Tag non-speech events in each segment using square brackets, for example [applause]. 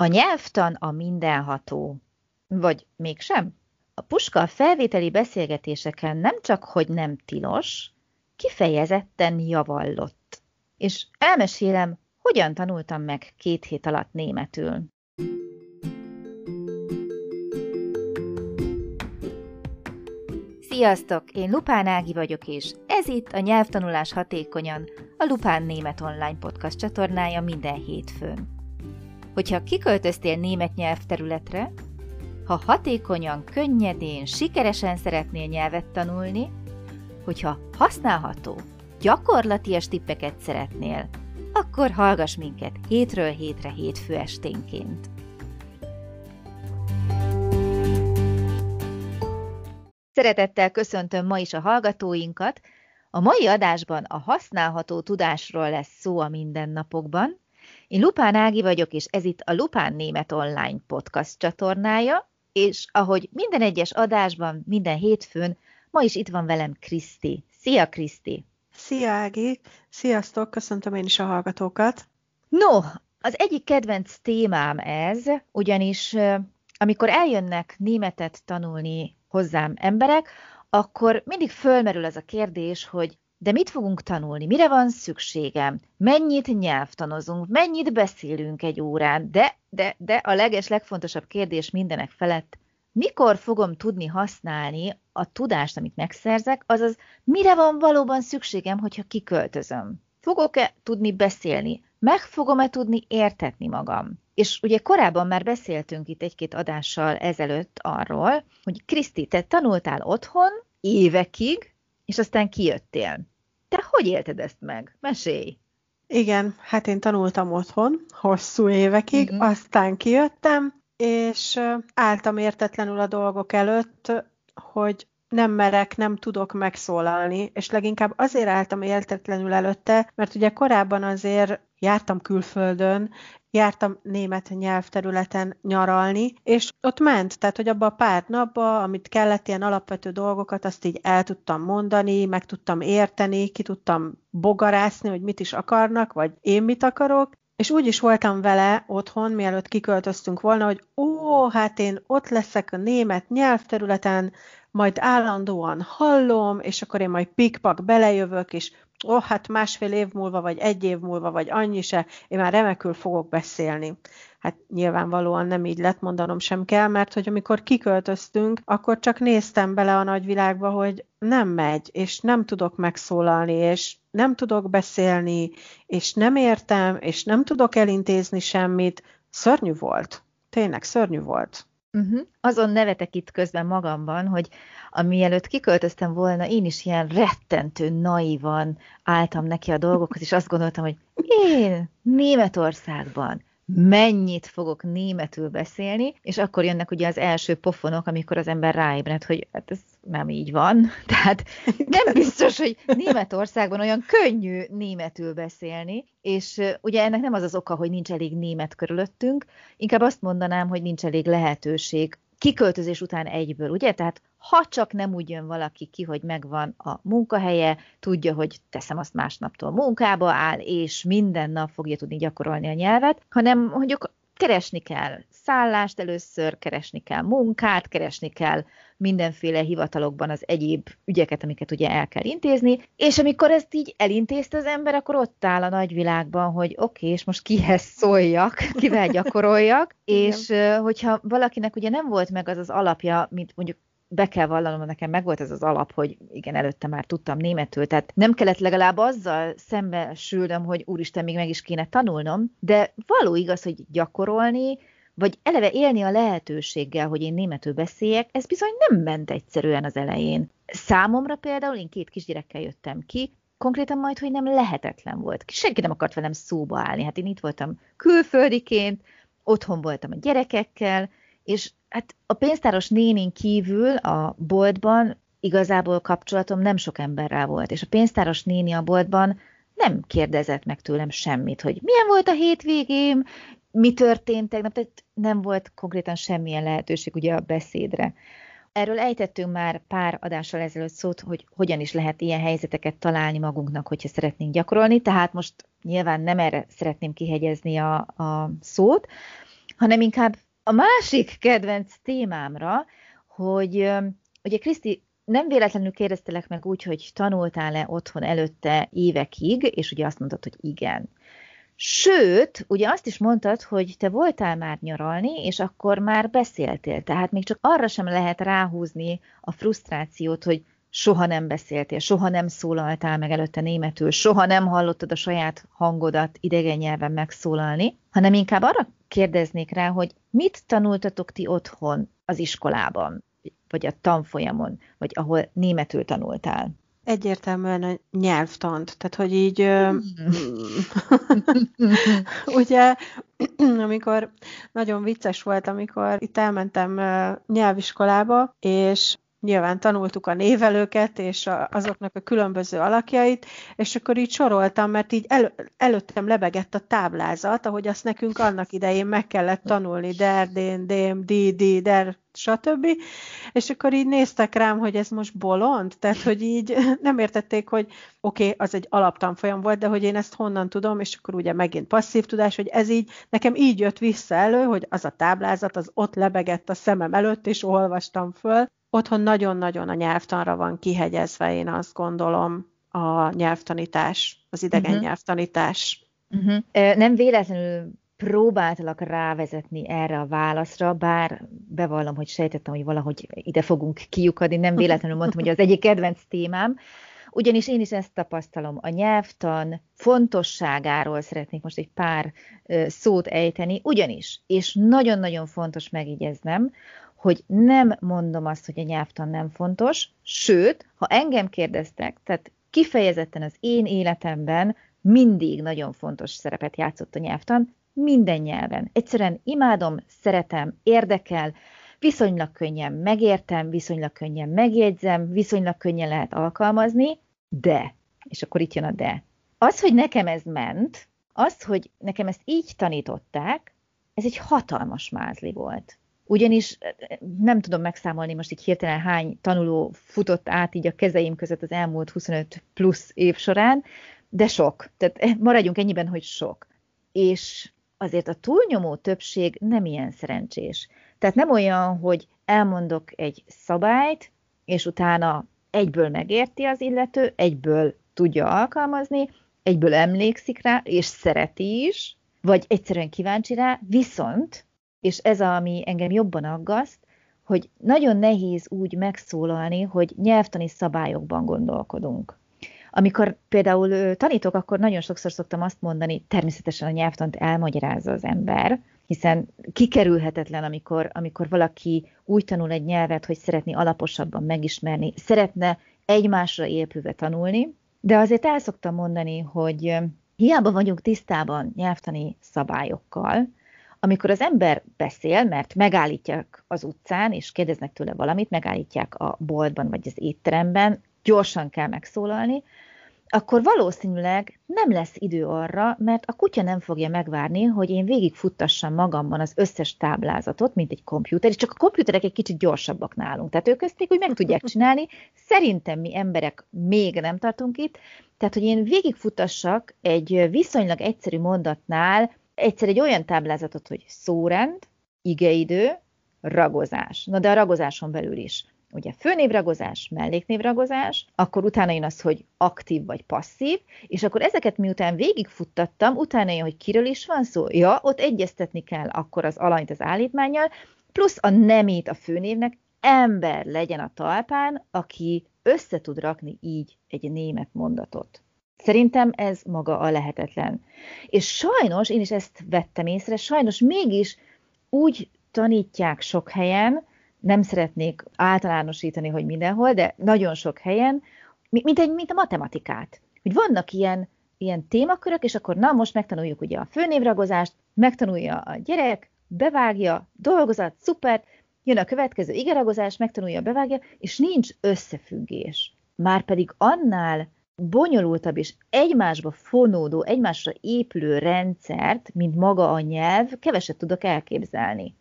A nyelvtan a mindenható. Vagy mégsem? A puska a felvételi beszélgetéseken nem csak, hogy nem tilos, kifejezetten javallott. És elmesélem, hogyan tanultam meg két hét alatt németül. Sziasztok! Én Lupán Ági vagyok, és ez itt a Nyelvtanulás Hatékonyan, a Lupán Német Online Podcast csatornája minden hétfőn. Hogyha kiköltöztél német nyelvterületre, ha hatékonyan, könnyedén, sikeresen szeretnél nyelvet tanulni, hogyha használható, gyakorlatias tippeket szeretnél, akkor hallgass minket hétről hétre hétfő esténként. Szeretettel köszöntöm ma is a hallgatóinkat. A mai adásban a használható tudásról lesz szó a mindennapokban. Én Lupán Ági vagyok, és ez itt a Lupán Német Online podcast csatornája, és ahogy minden egyes adásban, minden hétfőn, ma is itt van velem Kriszti. Szia, Kriszti! Szia, Ági! Sziasztok! Köszöntöm én is a hallgatókat! No, az egyik kedvenc témám ez, ugyanis amikor eljönnek németet tanulni hozzám emberek, akkor mindig fölmerül az a kérdés, hogy de mit fogunk tanulni? Mire van szükségem? Mennyit nyelvtanozunk? Mennyit beszélünk egy órán? De, de, de a leges, legfontosabb kérdés mindenek felett, mikor fogom tudni használni a tudást, amit megszerzek, azaz mire van valóban szükségem, hogyha kiköltözöm? Fogok-e tudni beszélni? Meg fogom-e tudni értetni magam? És ugye korábban már beszéltünk itt egy-két adással ezelőtt arról, hogy Kriszti, te tanultál otthon évekig, és aztán kijöttél. Te hogy élted ezt meg? Mesélj! Igen, hát én tanultam otthon hosszú évekig, uh-huh. aztán kijöttem, és álltam értetlenül a dolgok előtt, hogy nem merek, nem tudok megszólalni, és leginkább azért álltam értetlenül előtte, mert ugye korábban azért jártam külföldön, jártam német nyelvterületen nyaralni, és ott ment, tehát hogy abba a pár napba, amit kellett, ilyen alapvető dolgokat, azt így el tudtam mondani, meg tudtam érteni, ki tudtam bogarászni, hogy mit is akarnak, vagy én mit akarok, és úgy is voltam vele otthon, mielőtt kiköltöztünk volna, hogy ó, hát én ott leszek a német nyelvterületen, majd állandóan hallom, és akkor én majd pikpak belejövök, és ó, oh, hát másfél év múlva, vagy egy év múlva, vagy annyi se, én már remekül fogok beszélni. Hát nyilvánvalóan nem így lett, mondanom sem kell, mert hogy amikor kiköltöztünk, akkor csak néztem bele a nagyvilágba, hogy nem megy, és nem tudok megszólalni, és nem tudok beszélni, és nem értem, és nem tudok elintézni semmit. Szörnyű volt. Tényleg szörnyű volt. Uh-huh. Azon nevetek itt közben magamban, hogy amielőtt kiköltöztem volna, én is ilyen rettentő naivan álltam neki a dolgokhoz, és azt gondoltam, hogy én Németországban mennyit fogok németül beszélni, és akkor jönnek ugye az első pofonok, amikor az ember ráébred, hogy hát ez nem így van. [laughs] Tehát nem biztos, hogy Németországban olyan könnyű németül beszélni, és ugye ennek nem az az oka, hogy nincs elég német körülöttünk, inkább azt mondanám, hogy nincs elég lehetőség kiköltözés után egyből, ugye? Tehát ha csak nem úgy jön valaki ki, hogy megvan a munkahelye, tudja, hogy teszem azt másnaptól munkába áll, és minden nap fogja tudni gyakorolni a nyelvet, hanem mondjuk keresni kell szállást először, keresni kell munkát, keresni kell mindenféle hivatalokban az egyéb ügyeket, amiket ugye el kell intézni, és amikor ezt így elintézte az ember, akkor ott áll a nagyvilágban, hogy oké, okay, és most kihez szóljak, [laughs] kivel gyakoroljak, és hogyha valakinek ugye nem volt meg az az alapja, mint mondjuk be kell vallanom, nekem meg volt ez az alap, hogy igen, előtte már tudtam németül, tehát nem kellett legalább azzal szembesülnöm, hogy úristen, még meg is kéne tanulnom, de való igaz, hogy gyakorolni, vagy eleve élni a lehetőséggel, hogy én németül beszéljek, ez bizony nem ment egyszerűen az elején. Számomra például, én két kisgyerekkel jöttem ki, konkrétan majd, hogy nem lehetetlen volt. Senki nem akart velem szóba állni. Hát én itt voltam külföldiként, otthon voltam a gyerekekkel, és hát a pénztáros nénin kívül a boltban igazából kapcsolatom nem sok emberrel volt, és a pénztáros néni a boltban nem kérdezett meg tőlem semmit, hogy milyen volt a hétvégém, mi történt tegnap, tehát nem volt konkrétan semmilyen lehetőség ugye a beszédre. Erről ejtettünk már pár adással ezelőtt szót, hogy hogyan is lehet ilyen helyzeteket találni magunknak, hogyha szeretnénk gyakorolni, tehát most nyilván nem erre szeretném kihegyezni a, a szót, hanem inkább a másik kedvenc témámra, hogy ugye Kriszti, nem véletlenül kérdeztelek meg úgy, hogy tanultál-e otthon előtte évekig, és ugye azt mondtad, hogy igen. Sőt, ugye azt is mondtad, hogy te voltál már nyaralni, és akkor már beszéltél. Tehát még csak arra sem lehet ráhúzni a frusztrációt, hogy soha nem beszéltél, soha nem szólaltál meg előtte németül, soha nem hallottad a saját hangodat idegen nyelven megszólalni, hanem inkább arra kérdeznék rá, hogy mit tanultatok ti otthon az iskolában, vagy a tanfolyamon, vagy ahol németül tanultál? Egyértelműen a nyelvtant, tehát hogy így [laughs] ugye, amikor nagyon vicces volt, amikor itt elmentem nyelviskolába, és nyilván tanultuk a névelőket és a, azoknak a különböző alakjait, és akkor így soroltam, mert így el, előttem lebegett a táblázat, ahogy azt nekünk annak idején meg kellett tanulni, der, dén, dém, di, di, der, stb. És akkor így néztek rám, hogy ez most bolond, tehát hogy így [laughs] nem értették, hogy oké, okay, az egy alaptanfolyam volt, de hogy én ezt honnan tudom, és akkor ugye megint passzív tudás, hogy ez így, nekem így jött vissza elő, hogy az a táblázat, az ott lebegett a szemem előtt, és olvastam föl, otthon nagyon-nagyon a nyelvtanra van kihegyezve, én azt gondolom, a nyelvtanítás, az idegen uh-huh. nyelvtanítás. Uh-huh. Nem véletlenül próbáltalak rávezetni erre a válaszra, bár bevallom, hogy sejtettem, hogy valahogy ide fogunk kiukadni, nem véletlenül mondtam, hogy az egyik kedvenc témám, ugyanis én is ezt tapasztalom. A nyelvtan fontosságáról szeretnék most egy pár szót ejteni, ugyanis, és nagyon-nagyon fontos megigyeznem, hogy nem mondom azt, hogy a nyelvtan nem fontos, sőt, ha engem kérdeztek, tehát kifejezetten az én életemben mindig nagyon fontos szerepet játszott a nyelvtan, minden nyelven. Egyszerűen imádom, szeretem, érdekel, viszonylag könnyen megértem, viszonylag könnyen megjegyzem, viszonylag könnyen lehet alkalmazni, de, és akkor itt jön a de. Az, hogy nekem ez ment, az, hogy nekem ezt így tanították, ez egy hatalmas mázli volt ugyanis nem tudom megszámolni most így hirtelen hány tanuló futott át így a kezeim között az elmúlt 25 plusz év során, de sok. Tehát maradjunk ennyiben, hogy sok. És azért a túlnyomó többség nem ilyen szerencsés. Tehát nem olyan, hogy elmondok egy szabályt, és utána egyből megérti az illető, egyből tudja alkalmazni, egyből emlékszik rá, és szereti is, vagy egyszerűen kíváncsi rá, viszont és ez, ami engem jobban aggaszt, hogy nagyon nehéz úgy megszólalni, hogy nyelvtani szabályokban gondolkodunk. Amikor például tanítok, akkor nagyon sokszor szoktam azt mondani, természetesen a nyelvtant elmagyarázza az ember, hiszen kikerülhetetlen, amikor, amikor valaki úgy tanul egy nyelvet, hogy szeretné alaposabban megismerni, szeretne egymásra épülve tanulni, de azért el szoktam mondani, hogy hiába vagyunk tisztában nyelvtani szabályokkal, amikor az ember beszél, mert megállítják az utcán, és kérdeznek tőle valamit, megállítják a boltban vagy az étteremben, gyorsan kell megszólalni, akkor valószínűleg nem lesz idő arra, mert a kutya nem fogja megvárni, hogy én végigfuttassam magamban az összes táblázatot, mint egy komputer, és csak a komputerek egy kicsit gyorsabbak nálunk. Tehát ők ezt úgy meg tudják csinálni. Szerintem mi emberek még nem tartunk itt. Tehát, hogy én végigfutassak egy viszonylag egyszerű mondatnál egyszer egy olyan táblázatot, hogy szórend, igeidő, ragozás. Na de a ragozáson belül is. Ugye főnévragozás, melléknévragozás, akkor utána jön az, hogy aktív vagy passzív, és akkor ezeket miután végigfuttattam, utána jön, hogy kiről is van szó. Ja, ott egyeztetni kell akkor az alanyt az állítmányjal, plusz a nemét a főnévnek, ember legyen a talpán, aki össze tud rakni így egy német mondatot. Szerintem ez maga a lehetetlen. És sajnos, én is ezt vettem észre, sajnos mégis úgy tanítják sok helyen, nem szeretnék általánosítani, hogy mindenhol, de nagyon sok helyen, mint, egy, mint a matematikát. Hogy vannak ilyen, ilyen témakörök, és akkor na, most megtanuljuk ugye a főnévragozást, megtanulja a gyerek, bevágja, dolgozat, szuper, jön a következő igeragozás, megtanulja, bevágja, és nincs összefüggés. Márpedig annál bonyolultabb és egymásba fonódó, egymásra épülő rendszert, mint maga a nyelv, keveset tudok elképzelni.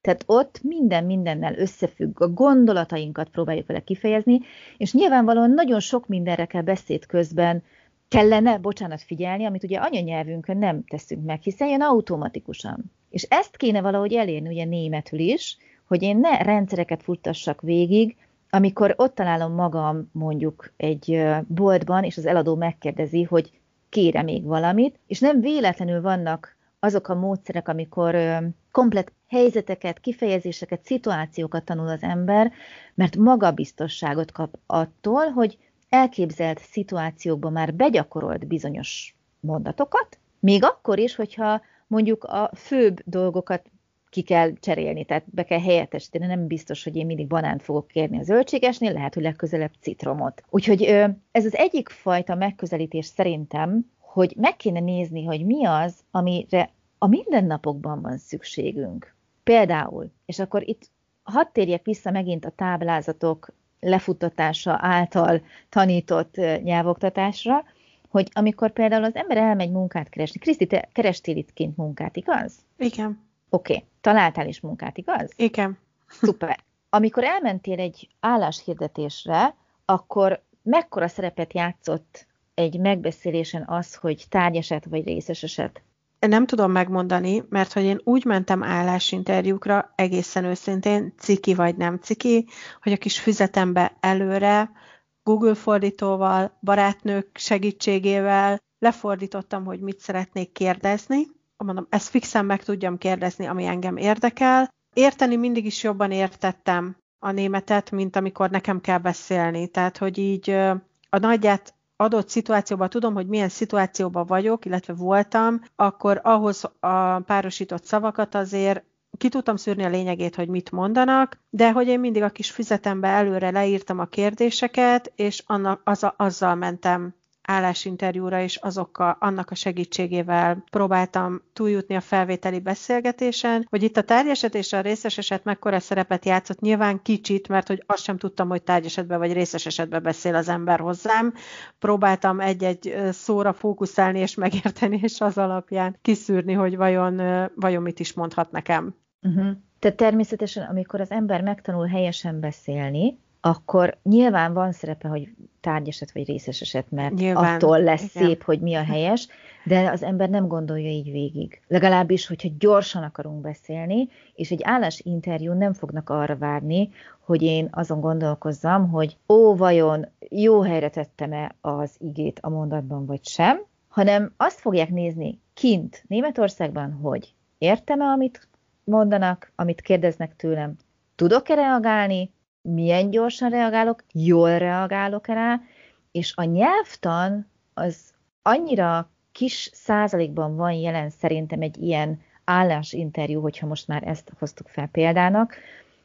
Tehát ott minden mindennel összefügg, a gondolatainkat próbáljuk vele kifejezni, és nyilvánvalóan nagyon sok mindenre kell beszéd közben kellene, bocsánat, figyelni, amit ugye anyanyelvünkön nem teszünk meg, hiszen jön automatikusan. És ezt kéne valahogy elérni ugye németül is, hogy én ne rendszereket futtassak végig, amikor ott találom magam mondjuk egy boltban, és az eladó megkérdezi, hogy kére még valamit, és nem véletlenül vannak azok a módszerek, amikor komplet helyzeteket, kifejezéseket, szituációkat tanul az ember, mert magabiztosságot kap attól, hogy elképzelt szituációkban már begyakorolt bizonyos mondatokat, még akkor is, hogyha mondjuk a főbb dolgokat ki kell cserélni, tehát be kell helyettesíteni. Nem biztos, hogy én mindig banánt fogok kérni a zöldségesnél, lehet, hogy legközelebb citromot. Úgyhogy ez az egyik fajta megközelítés szerintem, hogy meg kéne nézni, hogy mi az, amire a mindennapokban van szükségünk. Például, és akkor itt hadd térjek vissza megint a táblázatok lefuttatása által tanított nyelvoktatásra, hogy amikor például az ember elmegy munkát keresni, Kriszti, te kerestél itt kint munkát, igaz? Igen. Oké, okay. találtál is munkát, igaz? Igen. Szuper. Amikor elmentél egy álláshirdetésre, akkor mekkora szerepet játszott egy megbeszélésen az, hogy tárgyeset vagy részes eset? Nem tudom megmondani, mert hogy én úgy mentem állásinterjúkra, egészen őszintén, ciki vagy nem ciki, hogy a kis füzetembe előre Google fordítóval, barátnők segítségével lefordítottam, hogy mit szeretnék kérdezni. Mondom, ezt fixen meg tudjam kérdezni, ami engem érdekel. Érteni mindig is jobban értettem a németet, mint amikor nekem kell beszélni. Tehát, hogy így a nagyját adott szituációban tudom, hogy milyen szituációban vagyok, illetve voltam, akkor ahhoz a párosított szavakat azért ki tudtam szűrni a lényegét, hogy mit mondanak, de hogy én mindig a kis füzetembe előre leírtam a kérdéseket, és annak, az, azzal mentem állásinterjúra, és azokkal, annak a segítségével próbáltam túljutni a felvételi beszélgetésen, hogy itt a tárgyeset és a részes eset mekkora szerepet játszott, nyilván kicsit, mert hogy azt sem tudtam, hogy tárgyesetben vagy részes esetben beszél az ember hozzám. Próbáltam egy-egy szóra fókuszálni és megérteni, és az alapján kiszűrni, hogy vajon, vajon mit is mondhat nekem. Uh-huh. Tehát természetesen, amikor az ember megtanul helyesen beszélni, akkor nyilván van szerepe, hogy tárgyeset vagy részes eset, mert nyilván, attól lesz igen. szép, hogy mi a helyes, de az ember nem gondolja így végig. Legalábbis, hogyha gyorsan akarunk beszélni, és egy állásinterjú nem fognak arra várni, hogy én azon gondolkozzam, hogy ó, vajon jó helyre tettem-e az igét a mondatban, vagy sem, hanem azt fogják nézni kint Németországban, hogy értem-e, amit mondanak, amit kérdeznek tőlem, tudok-e reagálni, milyen gyorsan reagálok, jól reagálok-e rá, és a nyelvtan az annyira kis százalékban van jelen szerintem egy ilyen állásinterjú, hogyha most már ezt hoztuk fel példának,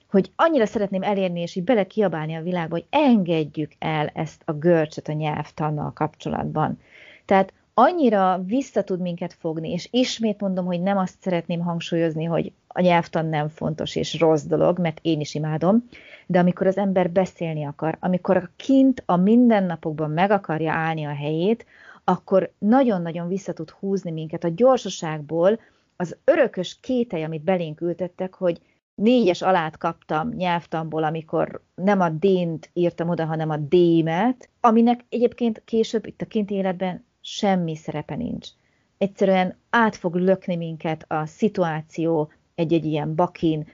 hogy annyira szeretném elérni, és így bele kiabálni a világba, hogy engedjük el ezt a görcsöt a nyelvtannal kapcsolatban. Tehát annyira vissza tud minket fogni, és ismét mondom, hogy nem azt szeretném hangsúlyozni, hogy a nyelvtan nem fontos és rossz dolog, mert én is imádom, de amikor az ember beszélni akar, amikor kint a mindennapokban meg akarja állni a helyét, akkor nagyon-nagyon vissza tud húzni minket a gyorsaságból, az örökös kételj, amit belénk ültettek, hogy négyes alát kaptam nyelvtamból, amikor nem a dént írtam oda, hanem a démet, aminek egyébként később itt a kinti életben semmi szerepe nincs. Egyszerűen át fog lökni minket a szituáció egy-egy ilyen bakin,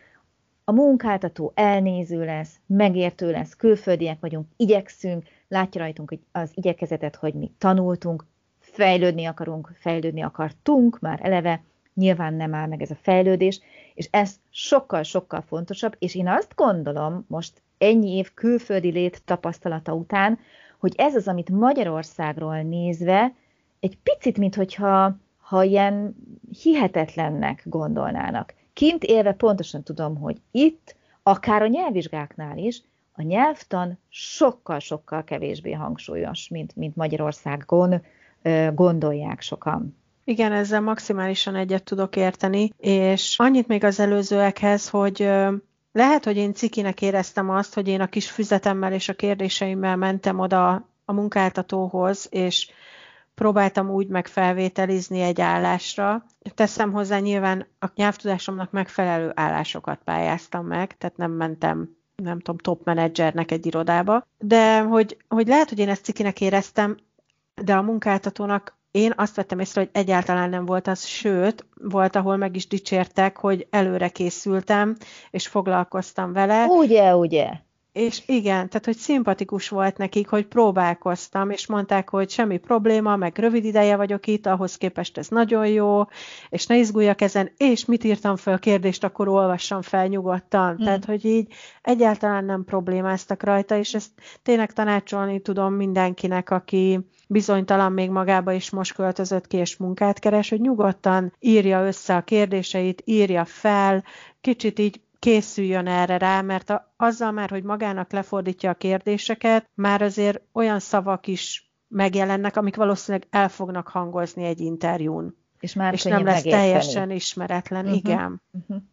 a munkáltató elnéző lesz, megértő lesz, külföldiek vagyunk, igyekszünk, látja rajtunk az igyekezetet, hogy mi tanultunk, fejlődni akarunk, fejlődni akartunk már eleve, nyilván nem áll meg ez a fejlődés, és ez sokkal-sokkal fontosabb, és én azt gondolom most ennyi év külföldi lét tapasztalata után, hogy ez az, amit Magyarországról nézve egy picit, mintha ha ilyen hihetetlennek gondolnának. Kint élve pontosan tudom, hogy itt, akár a nyelvvizsgáknál is, a nyelvtan sokkal-sokkal kevésbé hangsúlyos, mint, mint Magyarországon gondolják sokan. Igen, ezzel maximálisan egyet tudok érteni, és annyit még az előzőekhez, hogy lehet, hogy én cikinek éreztem azt, hogy én a kis füzetemmel és a kérdéseimmel mentem oda a munkáltatóhoz, és próbáltam úgy megfelvételizni egy állásra. Teszem hozzá, nyilván a nyelvtudásomnak megfelelő állásokat pályáztam meg, tehát nem mentem nem tudom, top menedzsernek egy irodába, de hogy, hogy lehet, hogy én ezt cikinek éreztem, de a munkáltatónak én azt vettem észre, hogy egyáltalán nem volt az, sőt, volt, ahol meg is dicsértek, hogy előre készültem, és foglalkoztam vele. Ugye, ugye. És igen, tehát hogy szimpatikus volt nekik, hogy próbálkoztam, és mondták, hogy semmi probléma, meg rövid ideje vagyok itt, ahhoz képest ez nagyon jó, és ne izguljak ezen, és mit írtam fel kérdést, akkor olvassam fel nyugodtan. Hmm. Tehát, hogy így egyáltalán nem problémáztak rajta, és ezt tényleg tanácsolni tudom mindenkinek, aki bizonytalan még magába is most költözött ki, és munkát keres, hogy nyugodtan írja össze a kérdéseit, írja fel, kicsit így készüljön erre rá, mert a, azzal már, hogy magának lefordítja a kérdéseket, már azért olyan szavak is megjelennek, amik valószínűleg el fognak hangozni egy interjún. És, már és nem lesz megérteni. teljesen ismeretlen, uh-huh. igen. Uh-huh.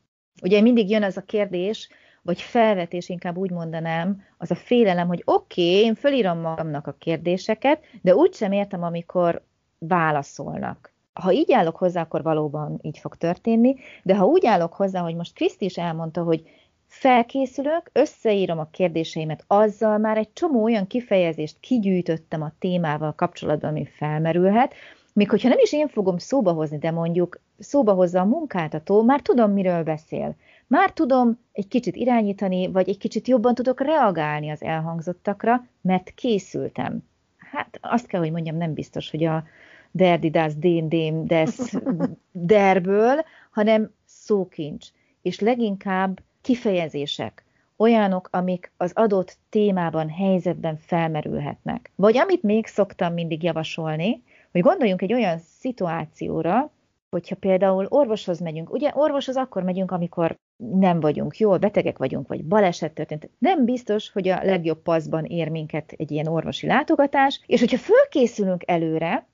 Ugye mindig jön ez a kérdés, vagy felvetés, inkább úgy mondanám, az a félelem, hogy oké, okay, én fölírom magamnak a kérdéseket, de úgy sem értem, amikor válaszolnak ha így állok hozzá, akkor valóban így fog történni, de ha úgy állok hozzá, hogy most Kriszti is elmondta, hogy felkészülök, összeírom a kérdéseimet, azzal már egy csomó olyan kifejezést kigyűjtöttem a témával kapcsolatban, ami felmerülhet, még hogyha nem is én fogom szóba hozni, de mondjuk szóba hozza a munkáltató, már tudom, miről beszél. Már tudom egy kicsit irányítani, vagy egy kicsit jobban tudok reagálni az elhangzottakra, mert készültem. Hát azt kell, hogy mondjam, nem biztos, hogy a, derdidász, dén, dém, desz, derből, hanem szókincs. És leginkább kifejezések, olyanok, amik az adott témában, helyzetben felmerülhetnek. Vagy amit még szoktam mindig javasolni, hogy gondoljunk egy olyan szituációra, hogyha például orvoshoz megyünk, ugye orvoshoz akkor megyünk, amikor nem vagyunk jól, betegek vagyunk, vagy baleset történt. Nem biztos, hogy a legjobb paszban ér minket egy ilyen orvosi látogatás, és hogyha fölkészülünk előre,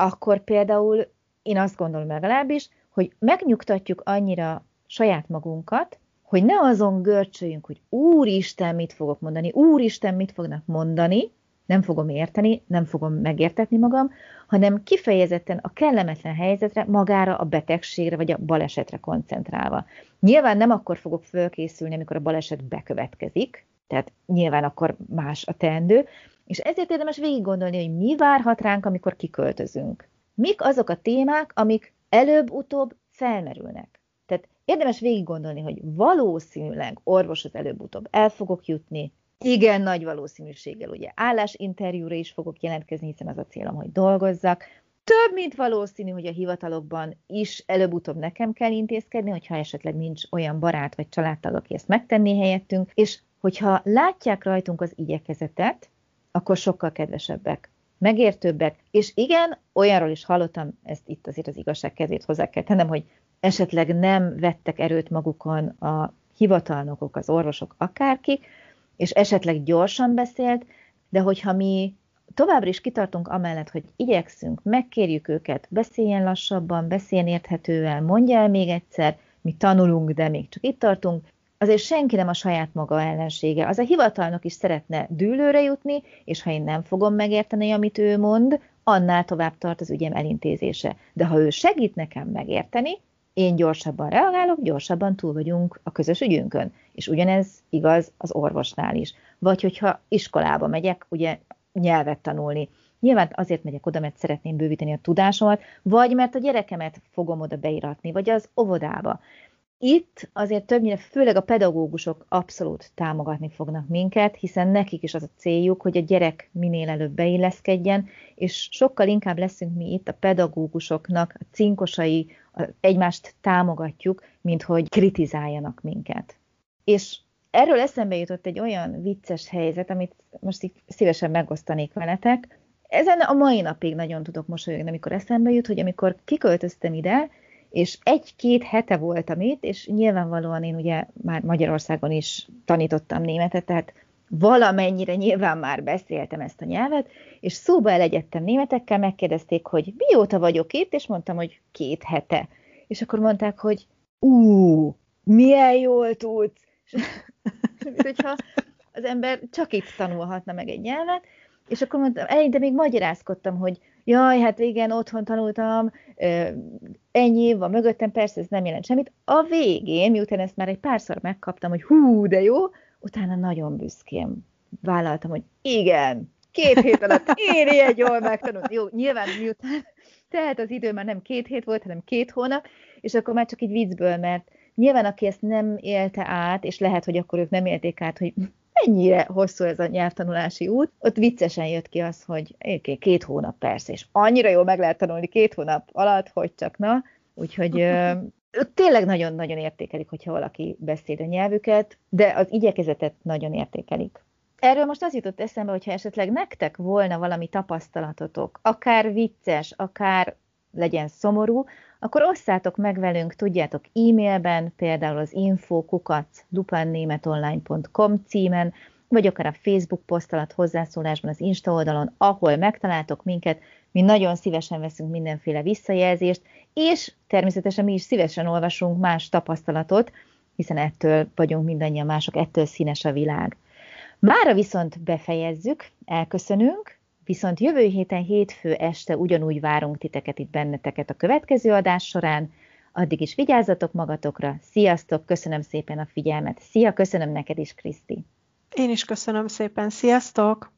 akkor például én azt gondolom legalábbis, hogy megnyugtatjuk annyira saját magunkat, hogy ne azon görcsöljünk, hogy Úristen, mit fogok mondani, Úristen, mit fognak mondani, nem fogom érteni, nem fogom megértetni magam, hanem kifejezetten a kellemetlen helyzetre, magára a betegségre vagy a balesetre koncentrálva. Nyilván nem akkor fogok fölkészülni, amikor a baleset bekövetkezik, tehát nyilván akkor más a teendő, és ezért érdemes végig gondolni, hogy mi várhat ránk, amikor kiköltözünk. Mik azok a témák, amik előbb-utóbb felmerülnek. Tehát érdemes végig gondolni, hogy valószínűleg orvoshoz előbb-utóbb el fogok jutni, igen nagy valószínűséggel ugye állásinterjúra is fogok jelentkezni, hiszen az a célom, hogy dolgozzak. Több, mint valószínű, hogy a hivatalokban is előbb-utóbb nekem kell intézkedni, hogyha esetleg nincs olyan barát vagy családtag, aki ezt megtenné helyettünk, és hogyha látják rajtunk az igyekezetet, akkor sokkal kedvesebbek, megértőbbek, és igen, olyanról is hallottam, ezt itt azért az igazság kezét hozzá kell tennem, hogy esetleg nem vettek erőt magukon a hivatalnokok, az orvosok, akárki, és esetleg gyorsan beszélt, de hogyha mi továbbra is kitartunk amellett, hogy igyekszünk, megkérjük őket, beszéljen lassabban, beszéljen érthetően, mondja el még egyszer, mi tanulunk, de még csak itt tartunk, azért senki nem a saját maga ellensége. Az a hivatalnok is szeretne dűlőre jutni, és ha én nem fogom megérteni, amit ő mond, annál tovább tart az ügyem elintézése. De ha ő segít nekem megérteni, én gyorsabban reagálok, gyorsabban túl vagyunk a közös ügyünkön. És ugyanez igaz az orvosnál is. Vagy hogyha iskolába megyek, ugye nyelvet tanulni. Nyilván azért megyek oda, mert szeretném bővíteni a tudásomat, vagy mert a gyerekemet fogom oda beiratni, vagy az óvodába. Itt azért többnyire, főleg a pedagógusok abszolút támogatni fognak minket, hiszen nekik is az a céljuk, hogy a gyerek minél előbb beilleszkedjen, és sokkal inkább leszünk mi itt a pedagógusoknak a cinkosai, egymást támogatjuk, mint hogy kritizáljanak minket. És erről eszembe jutott egy olyan vicces helyzet, amit most így szívesen megosztanék veletek. Ezen a mai napig nagyon tudok mosolyogni, amikor eszembe jut, hogy amikor kiköltöztem ide, és egy-két hete voltam itt, és nyilvánvalóan én ugye már Magyarországon is tanítottam németet, tehát valamennyire nyilván már beszéltem ezt a nyelvet, és szóba elegyedtem németekkel, megkérdezték, hogy mióta vagyok itt, és mondtam, hogy két hete. És akkor mondták, hogy ú, milyen jól tudsz. És, hogyha az ember csak itt tanulhatna meg egy nyelvet, és akkor mondtam, de még magyarázkodtam, hogy jaj, hát igen, otthon tanultam, ennyi év van mögöttem, persze ez nem jelent semmit. A végén, miután ezt már egy párszor megkaptam, hogy hú, de jó, utána nagyon büszkén vállaltam, hogy igen, két hét alatt én ilyen jól megtanultam. Jó, nyilván miután tehát az idő már nem két hét volt, hanem két hónap, és akkor már csak így viccből, mert nyilván aki ezt nem élte át, és lehet, hogy akkor ők nem élték át, hogy mennyire hosszú ez a nyelvtanulási út, ott viccesen jött ki az, hogy okay, két hónap persze, és annyira jól meg lehet tanulni két hónap alatt, hogy csak na, úgyhogy tényleg nagyon-nagyon értékelik, hogyha valaki beszél a nyelvüket, de az igyekezetet nagyon értékelik. Erről most az jutott eszembe, hogyha esetleg nektek volna valami tapasztalatotok, akár vicces, akár legyen szomorú, akkor osszátok meg velünk, tudjátok, e-mailben, például az infokukat lupannémetonline.com címen, vagy akár a Facebook poszt alatt hozzászólásban az Insta oldalon, ahol megtaláltok minket, mi nagyon szívesen veszünk mindenféle visszajelzést, és természetesen mi is szívesen olvasunk más tapasztalatot, hiszen ettől vagyunk mindannyian mások, ettől színes a világ. Mára viszont befejezzük, elköszönünk, viszont jövő héten hétfő este ugyanúgy várunk titeket itt benneteket a következő adás során. Addig is vigyázzatok magatokra. Sziasztok, köszönöm szépen a figyelmet. Szia, köszönöm neked is, Kriszti. Én is köszönöm szépen. Sziasztok!